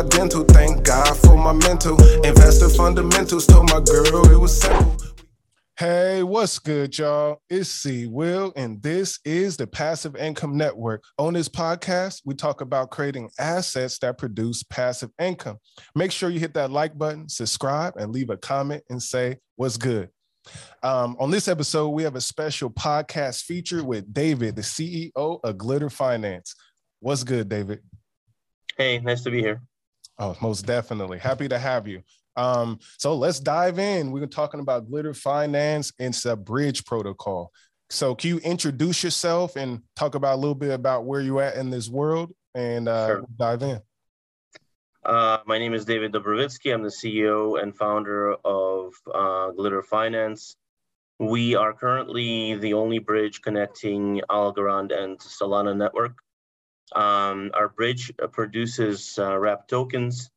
my dental. Thank God for my mental. Investor fundamentals. Told my girl it was simple. Hey, what's good, y'all? It's C Will, and this is the Passive Income Network. On this podcast, we talk about creating assets that produce passive income. Make sure you hit that like button, subscribe, and leave a comment and say what's good. Um, on this episode, we have a special podcast feature with David, the CEO of Glitter Finance. What's good, David? Hey, nice to be here. Oh, most definitely. Happy to have you. Um, so let's dive in. We're talking about Glitter Finance and the Bridge Protocol. So can you introduce yourself and talk about a little bit about where you're at in this world and uh, sure. dive in? Uh, my name is David Dobrovitsky. I'm the CEO and founder of uh, Glitter Finance. We are currently the only bridge connecting Algorand and Solana network. Um, our bridge produces uh, wrap tokens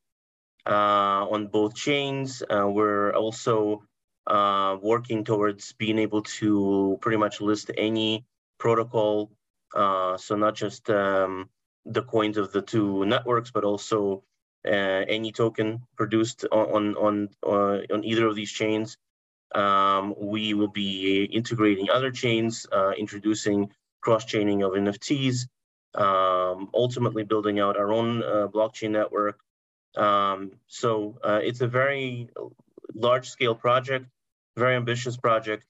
uh, on both chains. Uh, we're also uh, working towards being able to pretty much list any protocol. so not just um, the coins of the two networks, but also any token produced on on on, on either of these chains. Um, we will be integrating other chains, uh, introducing cross-chaining of NFTs, um, ultimately building out our own uh, blockchain network, um, so uh, it's a very large scale project, very ambitious project,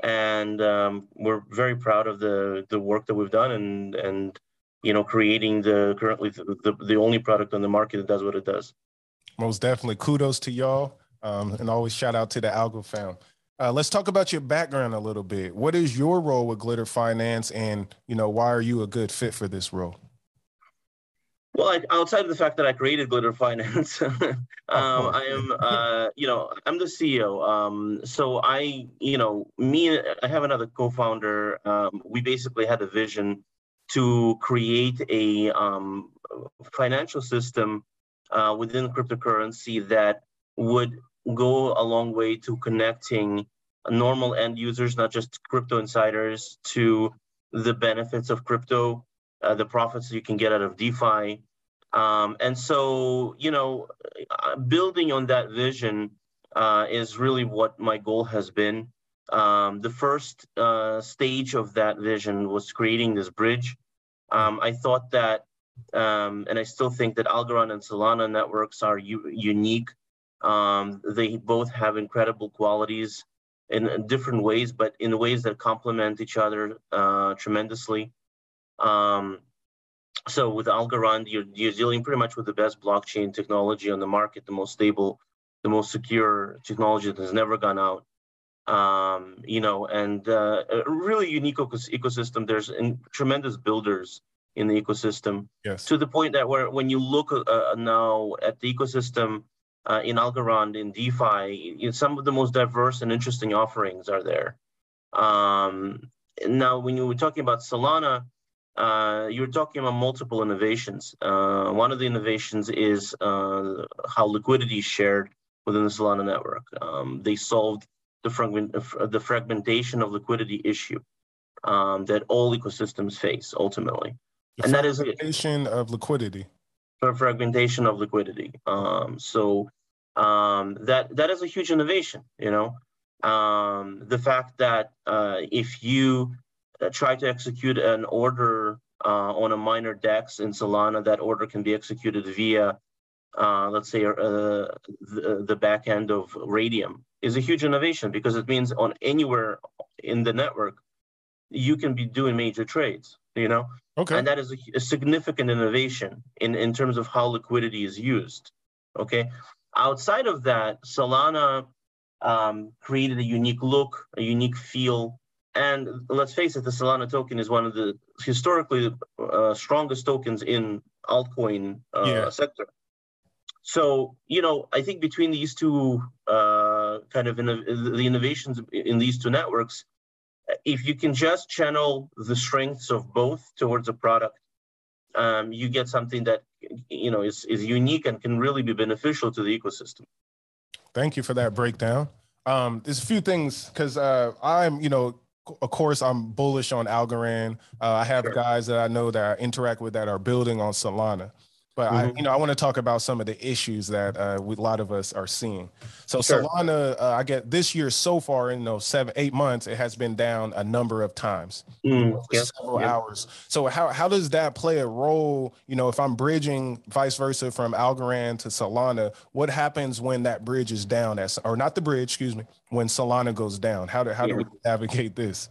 and um, we're very proud of the the work that we've done and and you know creating the currently the, the, only product on the market that does what it does. Most definitely, kudos to y'all, um, and always shout out to the Algo Found. Uh, let's talk about your background a little bit. What is your role with Glitter Finance, and you know why are you a good fit for this role? Well, I, outside of the fact that I created Glitter Finance, um, I am, uh, you know, I'm the CEO. Um, so I, you know, me, I have another co-founder. Um, we basically had a vision to create a um, financial system uh, within cryptocurrency that would go a long way to connecting normal end users, not just crypto insiders, to the benefits of crypto, uh, the profits you can get out of DeFi, um, and so, you know, uh, building on that vision uh, is really what my goal has been. Um, the first uh, stage of that vision was creating this bridge. Um, I thought that, um, and I still think that Algorand and Solana networks are u- unique. Um, they both have incredible qualities in different ways, but in ways that complement each other uh, tremendously. Um, so with Algorand, you're, you're dealing pretty much with the best blockchain technology on the market, the most stable, the most secure technology that has never gone out. Um, you know, and uh, a really unique ecosystem. There's in, tremendous builders in the ecosystem. Yes. To the point that where when you look uh, now at the ecosystem uh, in Algorand in DeFi, you know, some of the most diverse and interesting offerings are there. Um, now, when you were talking about Solana, uh, you were talking about multiple innovations. Uh, one of the innovations is uh, how liquidity is shared within the Solana network. Um, they solved the, fragment, the fragmentation of liquidity issue um, that all ecosystems face ultimately. The and that is fragmentation of liquidity. For fragmentation of liquidity. Um, so um, that that is a huge innovation. You know, um, the fact that uh, if you uh, try to execute an order uh, on a minor DEX in Solana, that order can be executed via, uh, let's say, uh, the, the back end of Raydium is a huge innovation because it means on anywhere in the network, you can be doing major trades, you know? Okay. And that is a, a significant innovation in, in terms of how liquidity is used, okay? Outside of that, Solana um, created a unique look, a unique feel and let's face it, the Solana token is one of the historically uh, strongest tokens in altcoin uh, yeah. sector. So, you know, I think between these two uh, kind of inno- the innovations in these two networks, if you can just channel the strengths of both towards a product, um, you get something that you know is is unique and can really be beneficial to the ecosystem. Thank you for that breakdown. Um, there's a few things because uh, I'm, you know, of course, I'm bullish on Algorand. Uh, I have sure. guys that I know that I interact with that are building on Solana. But mm-hmm. I, you know, I want to talk about some of the issues that uh, we, a lot of us are seeing. So sure. Solana, uh, I get this year so far in those seven, eight months, it has been down a number of times, mm, yep. several yep. hours. So how how does that play a role? You know, if I'm bridging vice versa from Algorand to Solana, what happens when that bridge is down? As or not the bridge, excuse me, when Solana goes down? How do how yeah. do we navigate this?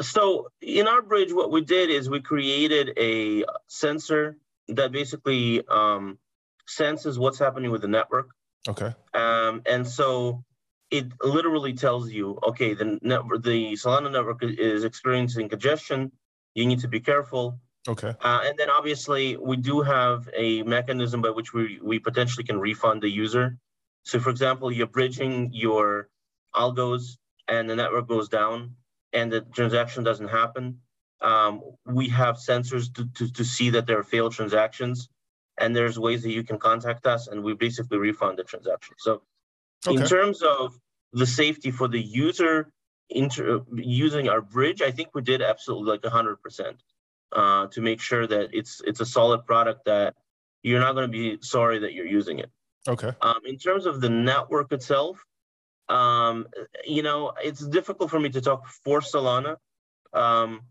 So in our bridge, what we did is we created a sensor that basically um, senses what's happening with the network. Okay. Um, and so it literally tells you, okay, the network, the Solana network is experiencing congestion. You need to be careful. Okay. Uh, and then obviously we do have a mechanism by which we, we potentially can refund the user. So for example, you're bridging your algos and the network goes down and the transaction doesn't happen. Um, we have sensors to, to, to see that there are failed transactions, and there's ways that you can contact us, and we basically refund the transaction. So, okay. in terms of the safety for the user inter, using our bridge, I think we did absolutely like 100% uh, to make sure that it's it's a solid product that you're not going to be sorry that you're using it. Okay. Um, in terms of the network itself, um, you know, it's difficult for me to talk for Solana. Um,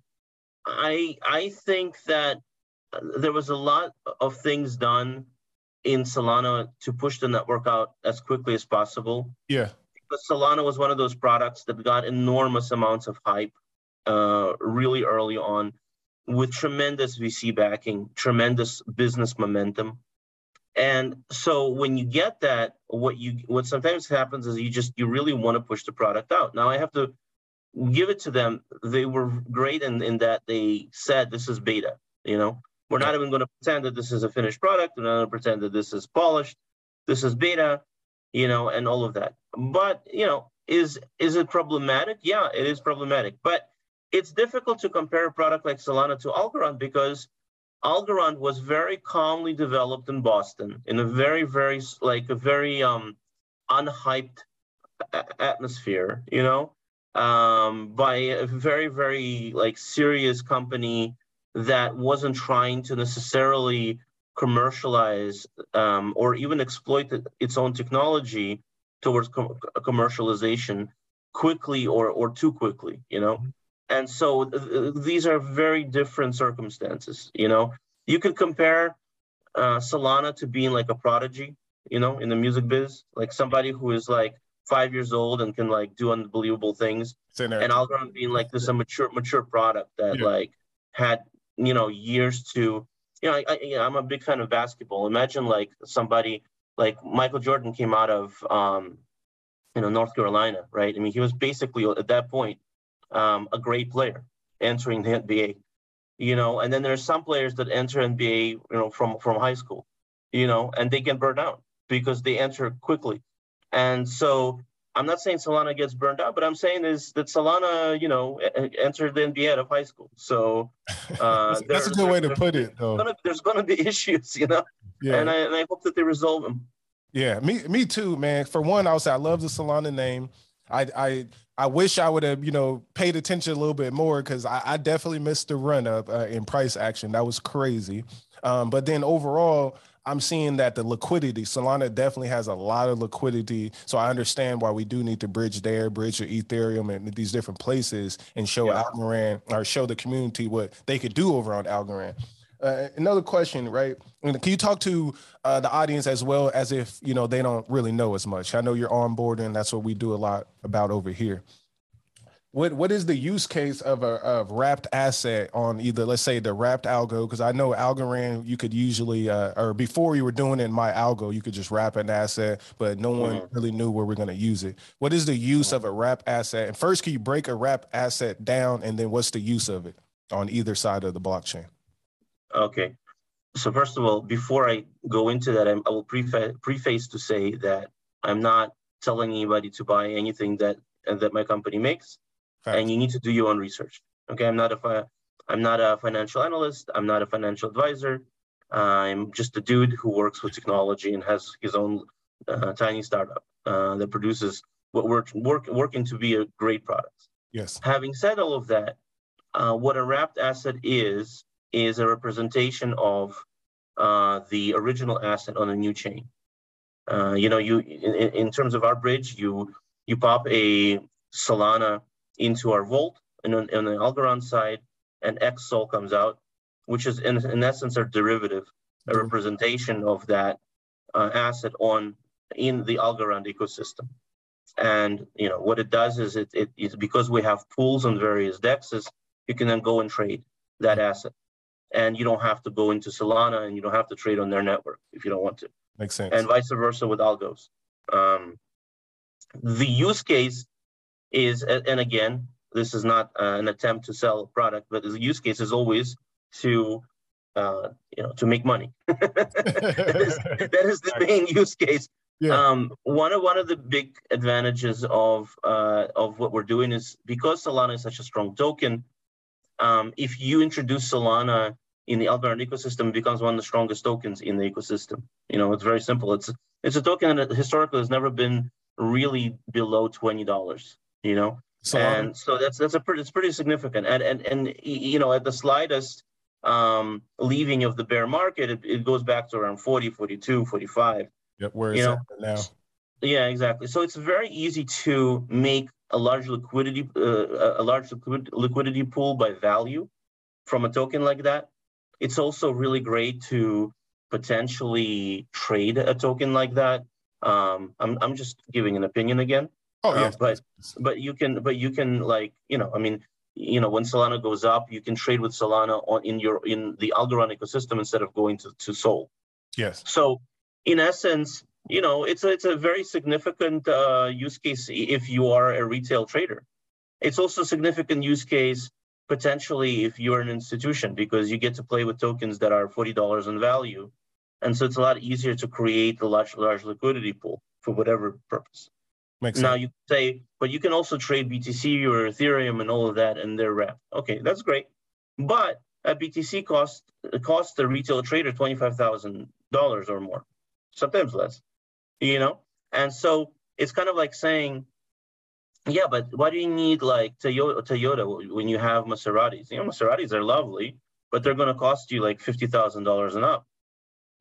I I think that there was a lot of things done in Solana to push the network out as quickly as possible. Yeah. Because Solana was one of those products that got enormous amounts of hype uh, really early on with tremendous VC backing, tremendous business momentum. And so when you get that, what you what sometimes happens is you just you really want to push the product out. Now I have to give it to them. They were great in, in that they said this is beta. You know, we're not even going to pretend that this is a finished product. We're not going to pretend that this is polished. This is beta, you know, and all of that. But you know, is is it problematic? Yeah, it is problematic. But it's difficult to compare a product like Solana to Algorand because Algorand was very calmly developed in Boston in a very, very like a very um unhyped atmosphere, you know um, by a very, very like serious company that wasn't trying to necessarily commercialize um, or even exploit its own technology towards com- commercialization quickly or or too quickly, you know. And so th- these are very different circumstances. You know, you could compare uh, Solana to being like a prodigy, you know, in the music biz, like somebody who is like five years old and can like do unbelievable things. And Algorand being like this a mature mature product that yeah. like had you know years to you know I, I I'm a big fan of basketball. Imagine like somebody like Michael Jordan came out of um, you know North Carolina, right? I mean he was basically at that point um, a great player entering the NBA. You know, and then there's some players that enter NBA, you know, from from high school, you know, and they get burned out because they enter quickly and so I'm not saying Solana gets burned out, but I'm saying is that Solana, you know, entered the NBA out of high school. So uh, that's, a good way to put it, though. Gonna, there's going to be issues, you know, yeah. and I and I hope that they resolve them. Yeah, me me too, man. For one, I say I love the Solana name. I I I wish I would have you know paid attention a little bit more because I, I, definitely missed the run up uh, in price action. That was crazy. Um, but then overall, I'm seeing that the liquidity, Solana definitely has a lot of liquidity. So I understand why we do need to bridge there, bridge your Ethereum and these different places and show yeah. Algorand or show the community what they could do over on Algorand. Uh, another question, right? Can you talk to uh, the audience as well as if you know they don't really know as much? I know you're onboarding. that's what we do a lot about over here what what is the use case of a of wrapped asset on either let's say the wrapped algo because I know Algorand you could usually uh, or before you were doing it in MyAlgo you could just wrap an asset but no one mm-hmm. really knew where we're going to use it. What is the use mm-hmm. of a wrap asset? And first, can you break a wrap asset down, and then what's the use of it on either side of the blockchain? Okay, so first of all, before I go into that, I'm, I will preface preface to say that I'm not telling anybody to buy anything that that my company makes and you need to do your own research. Okay, I'm not a I'm not a financial analyst. I'm not a financial advisor. I'm just a dude who works with technology and has his own uh, tiny startup uh, that produces what we're work, working to be a great product. Yes. Having said all of that, uh, what a wrapped asset is is a representation of uh, the original asset on a new chain. Uh, you know, you in, in, terms of our bridge, you you pop a Solana into our vault and on, on the Algorand side, and X Sol comes out, which is in, in essence a derivative, a mm-hmm. representation of that uh, asset on in the Algorand ecosystem. And you know what it does is it, it is because we have pools on various dexes, you can then go and trade that asset, and you don't have to go into Solana and you don't have to trade on their network if you don't want to. Makes sense. And vice versa with algos. Um, the use case is, and again, this is not uh, an attempt to sell a product, but the use case is always to uh, you know to make money. that, is, that is the main use case yeah. Um, one of one of the big advantages of uh, of what we're doing is because Solana is such a strong token. Um, if you introduce Solana in the Algorand ecosystem, it becomes one of the strongest tokens in the ecosystem. You know, it's very simple. It's it's a token that historically has never been really below twenty dollars. You know, Solana. and so that's that's a pretty it's pretty significant. And and and you know, at the slightest um, leaving of the bear market, it, it goes back to around 40, 42, 45. Yep, where is it now? Yeah, exactly. So it's very easy to make a large liquidity uh, a large liquidity pool by value from a token like that. It's also really great to potentially trade a token like that. Um, I'm I'm just giving an opinion again. Oh yeah, uh, but but you can but you can like you know I mean you know when Solana goes up, you can trade with Solana on in your in the Algorand ecosystem instead of going to to Sol. Yes. So in essence, you know, it's a, it's a very significant uh, use case if you are a retail trader. It's also a significant use case potentially if you're an institution because you get to play with tokens that are $40 in value. And so it's a lot easier to create a large, large liquidity pool for whatever purpose. Makes now sense. you say, but you can also trade BTC or Ethereum and all of that and they're wrapped. Okay, that's great. But a BTC cost costs the retail trader $25,000 or more sometimes less, you know? And so it's kind of like saying, yeah, but why do you need like Toyota, Toyota when you have Maseratis? You know, Maseratis are lovely, but they're going to cost you like $50,000 and up,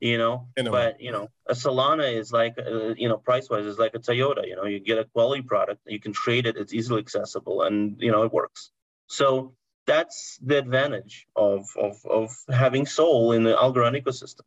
you know? But, you know, a Solana is like, uh, you know, price wise is like a Toyota, you know, you get a quality product, you can trade it, it's easily accessible and, you know, it works. So that's the advantage of, of, of having Sol in the Algorand ecosystem.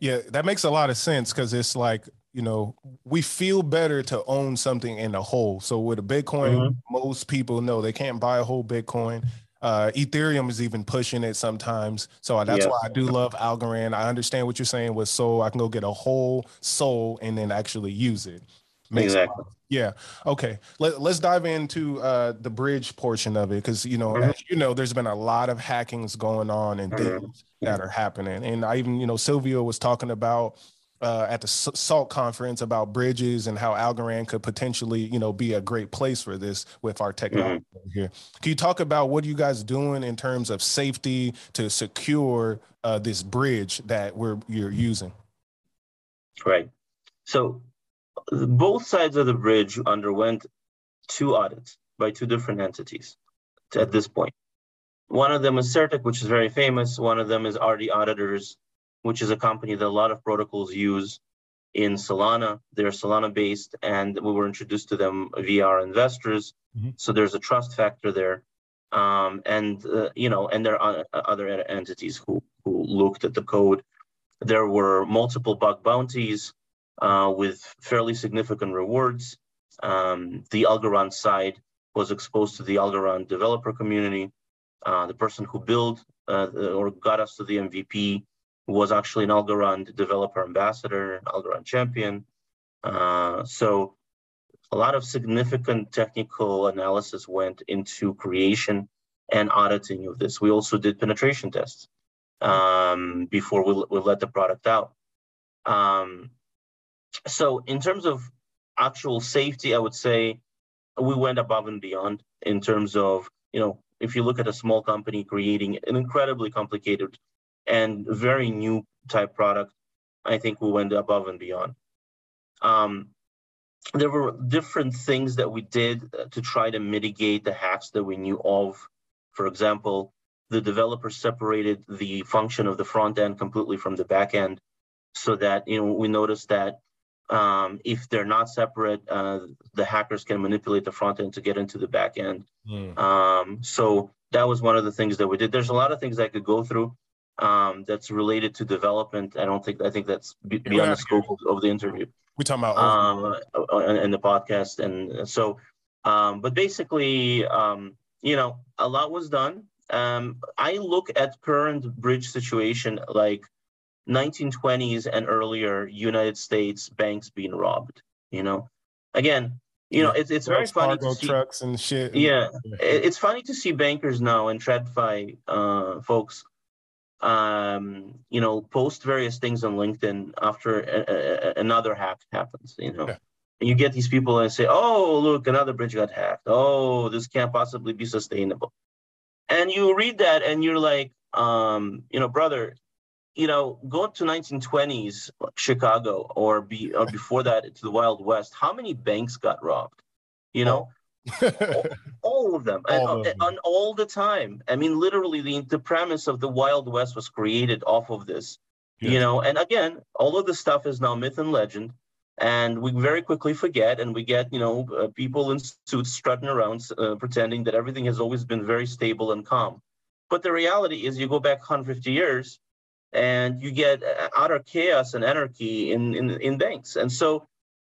Yeah, that makes a lot of sense because it's like, you know, we feel better to own something in a whole. So with a Bitcoin, mm-hmm. most people know they can't buy a whole Bitcoin. Uh, Ethereum is even pushing it sometimes. So that's why I do love Algorand. I understand what you're saying with Sol. I can go get a whole Sol and then actually use it. Makes exactly. Yeah. Okay. Let, us dive into uh, the bridge portion of it because you know, mm-hmm. you know, there's been a lot of hackings going on and mm-hmm. things that are happening. And I even, you know, Silvio was talking about uh, at the SALT conference about bridges and how Algorand could potentially, you know, be a great place for this with our technology mm-hmm. here. Can you talk about what are you guys doing in terms of safety to secure uh, this bridge that we're you're using? Right. So both sides of the bridge underwent two audits by two different entities at this point. One of them is CertiK, which is very famous. One of them is RD Auditors, which is a company that a lot of protocols use in Solana. They're Solana based, and we were introduced to them via our investors. Mm-hmm. So there's a trust factor there. Um, and uh, you know, and there are other entities who who looked at the code. There were multiple bug bounties uh, with fairly significant rewards. Um, the Algorand side was exposed to the Algorand developer community. Uh, the person who built uh, or got us to the MVP was actually an Algorand developer ambassador, Algorand champion. Uh, so a lot of significant technical analysis went into creation and auditing of this. We also did penetration tests um, before we, we let the product out. Um, so in terms of actual safety, I would say we went above and beyond in terms of, you know, if you look at a small company creating an incredibly complicated and very new type product, I think we went above and beyond. Um, there were different things that we did to try to mitigate the hacks that we knew of. For example, the developer separated the function of the front end completely from the back end so that you know we noticed that um, if they're not separate, uh, the hackers can manipulate the front end to get into the back end. Mm. Um, so that was one of the things that we did. There's a lot of things I could go through um, that's related to development. I don't think I think that's beyond the scope of, the interview. We talking about um, and, the podcast, and so. Um, but basically, um, you know, a lot was done. Um, I look at current bridge situation like 1920s and earlier United States banks being robbed. You know, again, you know, it's it's very funny to see trucks and shit. Yeah, it's funny to see bankers now and TradFi uh, folks, um, you know, post various things on LinkedIn after a, a, another hack happens. You know. Yeah. And you get these people and say, "Oh, look, another bridge got hacked. Oh, this can't possibly be sustainable." And you read that, and you're like, um, you know, brother, you know, go to 1920s Chicago or be or before that to the Wild West. How many banks got robbed? You know, all, all, of them, all and, of them. and, all the time. I mean, literally, the the premise of the Wild West was created off of this. Yes. You know, and again, all of this stuff is now myth and legend, and we very quickly forget, and we get you know uh, people in suits strutting around uh, pretending that everything has always been very stable and calm. But the reality is, you go back 150 years and you get uh, utter chaos and anarchy in, in, in banks. And so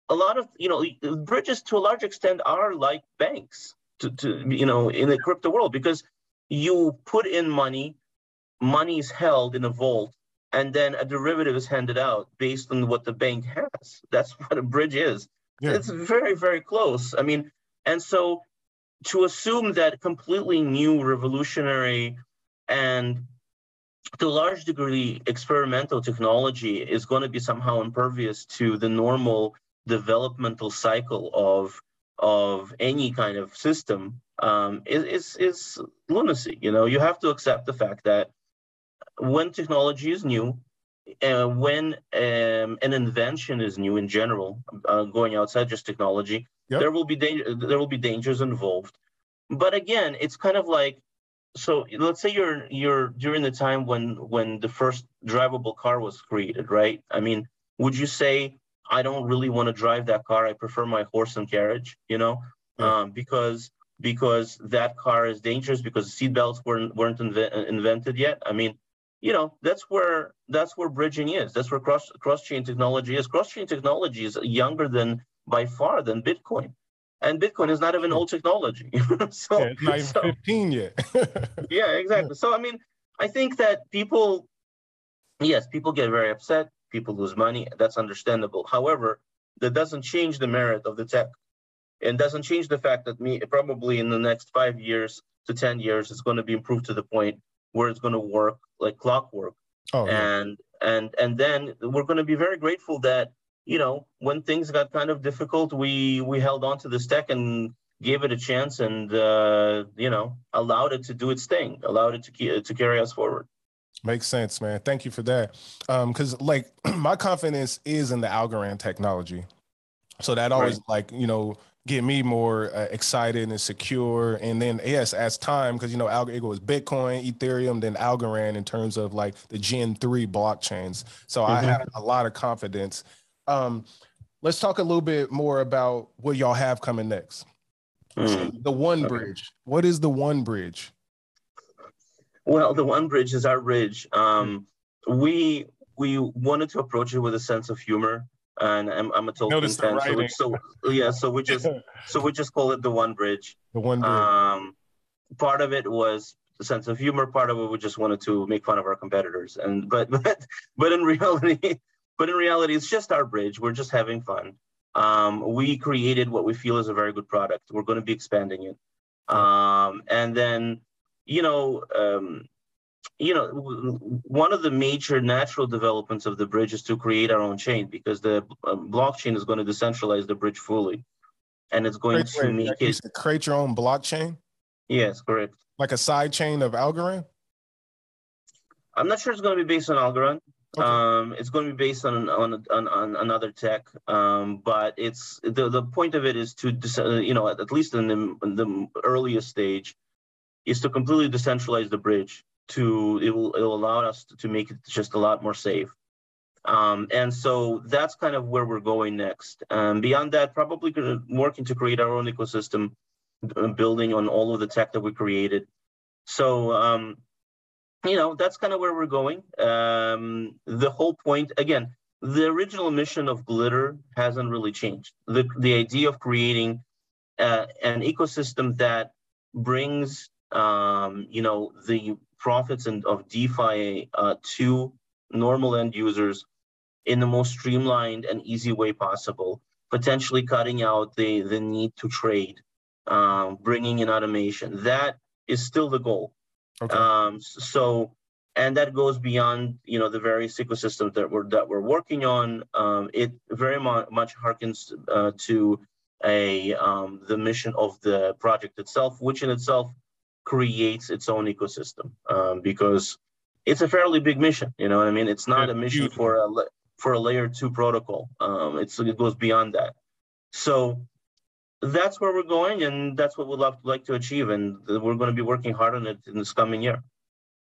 a lot of, you know, bridges to a large extent are like banks to, to you know, in the crypto world because you put in money, money is held in a vault, and then a derivative is handed out based on what the bank has. That's what a bridge is. Yeah. It's very, very close. I mean, and so to assume that completely new, revolutionary, and to a large degree, experimental technology is going to be somehow impervious to the normal developmental cycle of of any kind of system um, is, is lunacy. You know, you have to accept the fact that when technology is new, uh, when um, an invention is new in general, uh, going outside just technology, yep. there will be danger, there will be dangers involved. But again, it's kind of like so let's say you're you're during the time when when the first drivable car was created right i mean would you say i don't really want to drive that car i prefer my horse and carriage you know yeah. um, because because that car is dangerous because seatbelts weren't weren't inve- invented yet i mean you know that's where that's where bridging is that's where cross cross chain technology is cross chain technology is younger than by far than bitcoin and Bitcoin is not even old technology. so yeah, it's not even so, 15 yet. yeah, exactly. So I mean, I think that people, yes, people get very upset. People lose money. That's understandable. However, that doesn't change the merit of the tech, and doesn't change the fact that me probably in the next five years to 10 years, it's going to be improved to the point where it's going to work like clockwork. Oh, and yeah. and and then we're going to be very grateful that you know, when things got kind of difficult, we we held on to this tech and gave it a chance, and uh, you know, allowed it to do its thing, allowed it to to carry us forward. Makes sense, man. Thank you for that. Because um, like my confidence is in the Algorand technology, so that always right. like you know get me more uh, excited and secure. And then yes, as time, because you know, Alg- it was Bitcoin, Ethereum, then Algorand in terms of like the Gen three blockchains. So mm-hmm. I have a lot of confidence um, let's talk a little bit more about what y'all have coming next. Mm. The One Bridge. What is the One Bridge? Well, the One Bridge is our bridge. Um, we we wanted to approach it with a sense of humor, and I'm, I'm a Tolkien fan, so, we, so yeah, so we just so we just call it the One Bridge. The One Bridge. Um, part of it was the sense of humor. Part of it we just wanted to make fun of our competitors, and but but but in reality, but in reality, it's just our bridge. We're just having fun. Um, we created what we feel is a very good product. We're going to be expanding it. Um, and then, you know, um, you know, one of the major natural developments of the bridge is to create our own chain because the um, blockchain is going to decentralize the bridge fully, and it's going to make it create your own blockchain. Yes, correct. Like a side chain of Algorand. I'm not sure it's going to be based on Algorand. Okay. Um, it's going to be based on on on, on another tech, um, but it's the the point of it is to you know at, least in the, in the earliest stage, is to completely decentralize the bridge to it will it will allow us to make it just a lot more safe. Um, and so that's kind of where we're going next. Um, beyond that, probably working to create our own ecosystem, uh, building on all of the tech that we created. So, um, you know, that's kind of where we're going. Um, the whole point, again, the original mission of Glitter hasn't really changed. The, the idea of creating uh, an ecosystem that brings, um, you know, the profits and of DeFi uh, to normal end users in the most streamlined and easy way possible, potentially cutting out the, the need to trade, um, bringing in automation. That is still the goal. Okay. Um, so, and that goes beyond, you know, the various ecosystems that we're that we're working on. Um, it very mu- much harkens uh, to a um, the mission of the project itself, which in itself creates its own ecosystem um, because it's a fairly big mission. You know what I mean? It's not a mission for a for a layer two protocol. Um, it's it goes beyond that. So that's where we're going, and that's what we'd love, like to achieve, and we're going to be working hard on it in this coming year.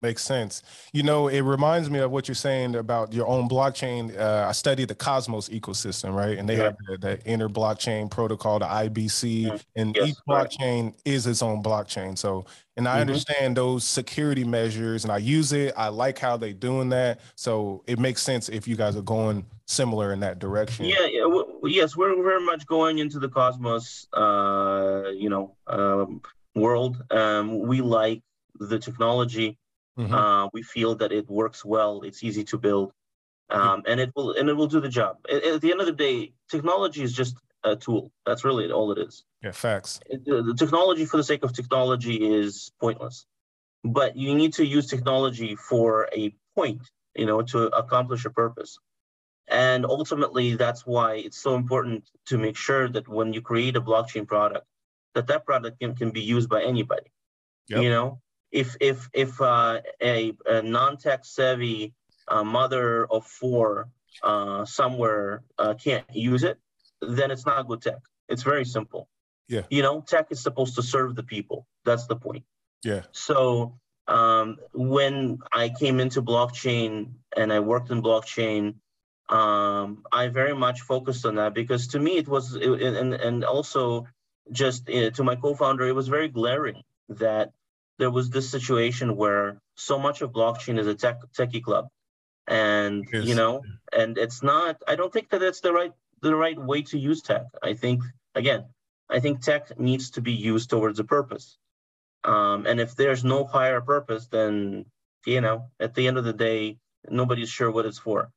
Makes sense. You know, it reminds me of what you're saying about your own blockchain. Uh, I studied the Cosmos ecosystem, right? And they yeah. have the, the, inner blockchain protocol, the IBC, mm-hmm. and yes, each blockchain right. is its own blockchain. So, and I mm-hmm. understand those security measures and I use it. I like how they're doing that. So it makes sense if you guys are going similar in that direction. Yeah, yeah w- yes, we're very much going into the Cosmos, uh, you know, um, world. Um, we like the technology Mm-hmm. Uh, we feel that it works well. It's easy to build, um, and it will and it will do the job. At, at, the end of the day, technology is just a tool. That's really all it is. Yeah, facts. It, the, the technology for the sake of technology is pointless, but you need to use technology for a point. You know, to accomplish a purpose. And ultimately, that's why it's so important to make sure that when you create a blockchain product, that that product can, can be used by anybody. Yep. You know, if if if uh, a, a non-tech savvy uh, mother of four uh, somewhere uh, can't use it, then it's not good tech. It's very simple. Yeah. You know, tech is supposed to serve the people. That's the point. Yeah. So um, when I came into blockchain and I worked in blockchain, um, I very much focused on that because to me it was, it, and and also just uh, to my co-founder, it was very glaring that there was this situation where so much of blockchain is a tech techie club. And yes. you know and it's not i don't think that it's the right the right way to use tech. I think again i think tech needs to be used towards a purpose. Um, and if there's no higher purpose then you know at the end of the day nobody's sure what it's for.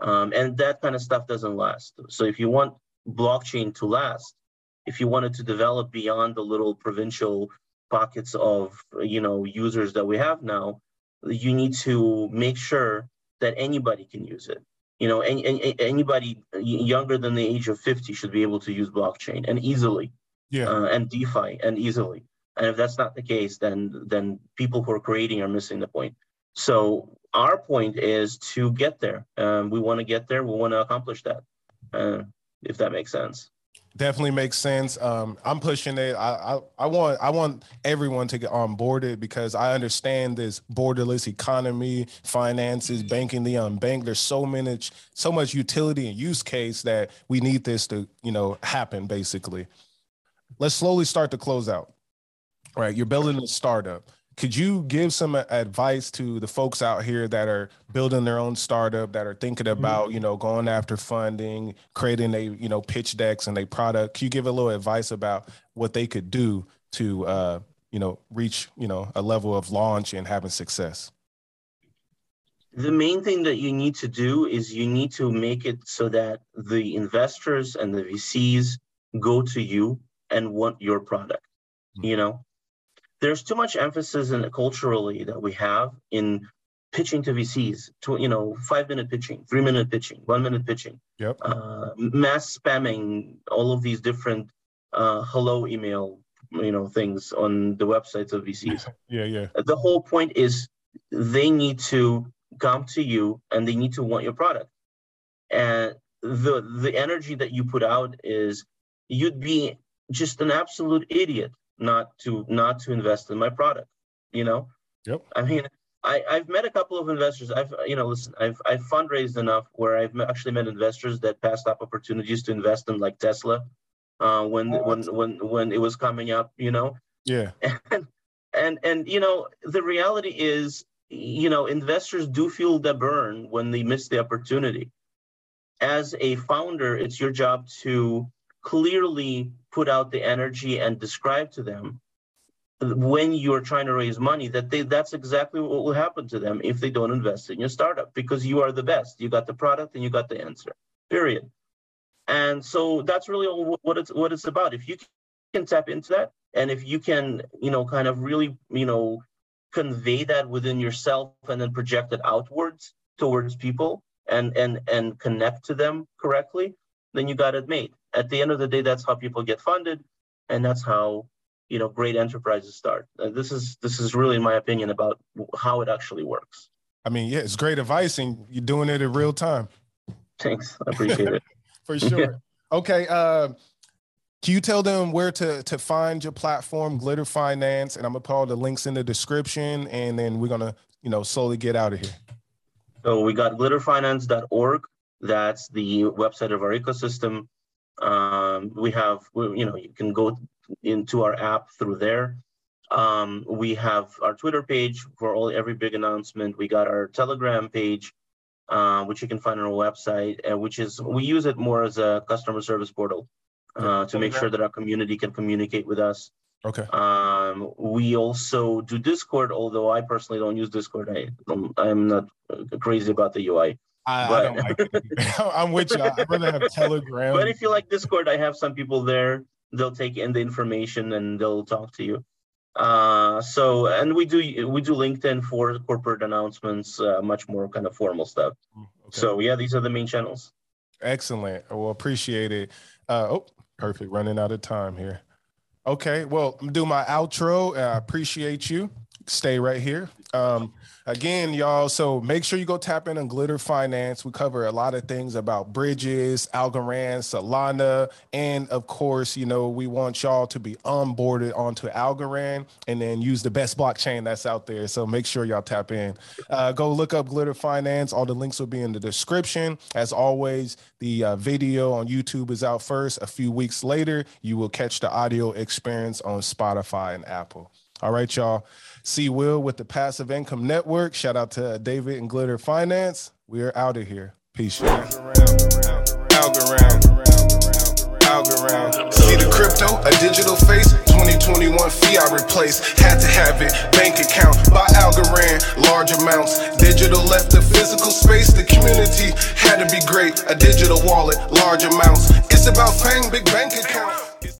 Um, and that kind of stuff doesn't last. So if you want blockchain to last if you wanted to develop beyond the little provincial pockets of you know users that we have now you need to make sure that anybody can use it. You know any, any, anybody younger than the age of 50 should be able to use blockchain and easily. Yeah. Uh, and defi and easily. And if that's not the case then then people who are creating are missing the point. So our point is to get there. Um, we want to get there. We want to accomplish that. Uh, if that makes sense definitely makes sense. Um, I'm pushing it. I, I, I want I want everyone to get on boarded because I understand this borderless economy, finances, banking the unbanked. There's so many so much utility and use case that we need this to you know happen. Basically, let's slowly start to close out. Right, you're building a startup could you give some advice to the folks out here that are building their own startup that are thinking mm-hmm. about mm-hmm. you know going after funding creating a you know pitch decks and a product can you give a little advice about what they could do to uh, you know reach you know a level of launch and having success the main thing that you need to do is you need to make it so that the investors and the vcs go to you and want your product mm-hmm. you know there's too much emphasis in culturally that we have in pitching to VCs, to you know, five minute pitching, three minute pitching, one minute pitching, yep. uh, mass spamming all of these different uh, hello email, you know, things on the websites of VCs. yeah, yeah. The whole point is they need to come to you and they need to want your product. And the the energy that you put out is you'd be just an absolute idiot not to not to invest in my product you know yep i mean I, I've met a couple of investors. I've, you know, listen, I've, I've fundraised enough where I've actually met investors that passed up opportunities to invest in like Tesla, uh, when, oh, when, when, when it was coming up, you know? Yeah. And, and, and, you know, the reality is, you know, investors do feel the burn when they miss the opportunity. As a founder, it's your job to clearly put out the energy and describe to them when you're trying to raise money that they that's exactly what will happen to them if they don't invest in your startup because you are the best. You got the product and you got the answer period. And so that's really what it's what it's about. If you can tap into that and if you can you know kind of really you know convey that within yourself and then project it outwards towards people and and and connect to them correctly then you got it made at the end of the day that's how people get funded and that's how you know great enterprises start. Uh, this is this is really my opinion about how it actually works. I mean, yeah, it's great advice, and you're doing it in real time. Thanks, I appreciate it for sure. okay, uh, can you tell them where to to find your platform, Glitter Finance, and I'm gonna put all the links in the description, and then we're gonna you know slowly get out of here. So we got glitterfinance.org. That's the website of our ecosystem. Um, we have, you know, you can go into our app through there. Um, we have our Twitter page for all every big announcement. We got our Telegram page, uh, which you can find on our website, uh, which is we use it more as a customer service portal uh, to make sure that our community can communicate with us. Okay. Um, we also do Discord, although I personally don't use Discord. I I'm not crazy about the UI. I, but, I don't like it. I'm with you. I'd rather have Telegram. But if you like Discord, I have some people there they'll take in the information and they'll talk to you. Uh, so and we do we do LinkedIn for corporate announcements, uh, much more kind of formal stuff. Mm, okay. So yeah, these are the main channels. Excellent. Well, appreciate it. Uh, oh, perfect. Running out of time here. Okay. Well, I'm doing my outro. I appreciate you. Stay right here. Um, again, y'all. So make sure you go tap in on Glitter Finance. We cover a lot of things about bridges, Algorand, Solana, and of course, you know, we want y'all to be onboarded onto Algorand and then use the best blockchain that's out there. So make sure y'all tap in. Uh, go look up Glitter Finance. All the links will be in the description. As always, the uh, video on YouTube is out first. A few weeks later, you will catch the audio experience on Spotify and Apple. All right, y'all. See Will with the Passive Income Network. Shout out to David and Glitter Finance. We are out of here. Peace. See the crypto, a digital face. 2021 fiat replace. Had to have it. Bank account by Algorand. Large amounts. Digital left the physical space. The community had to be great. A digital wallet, large amounts. It's about fame, big bank account.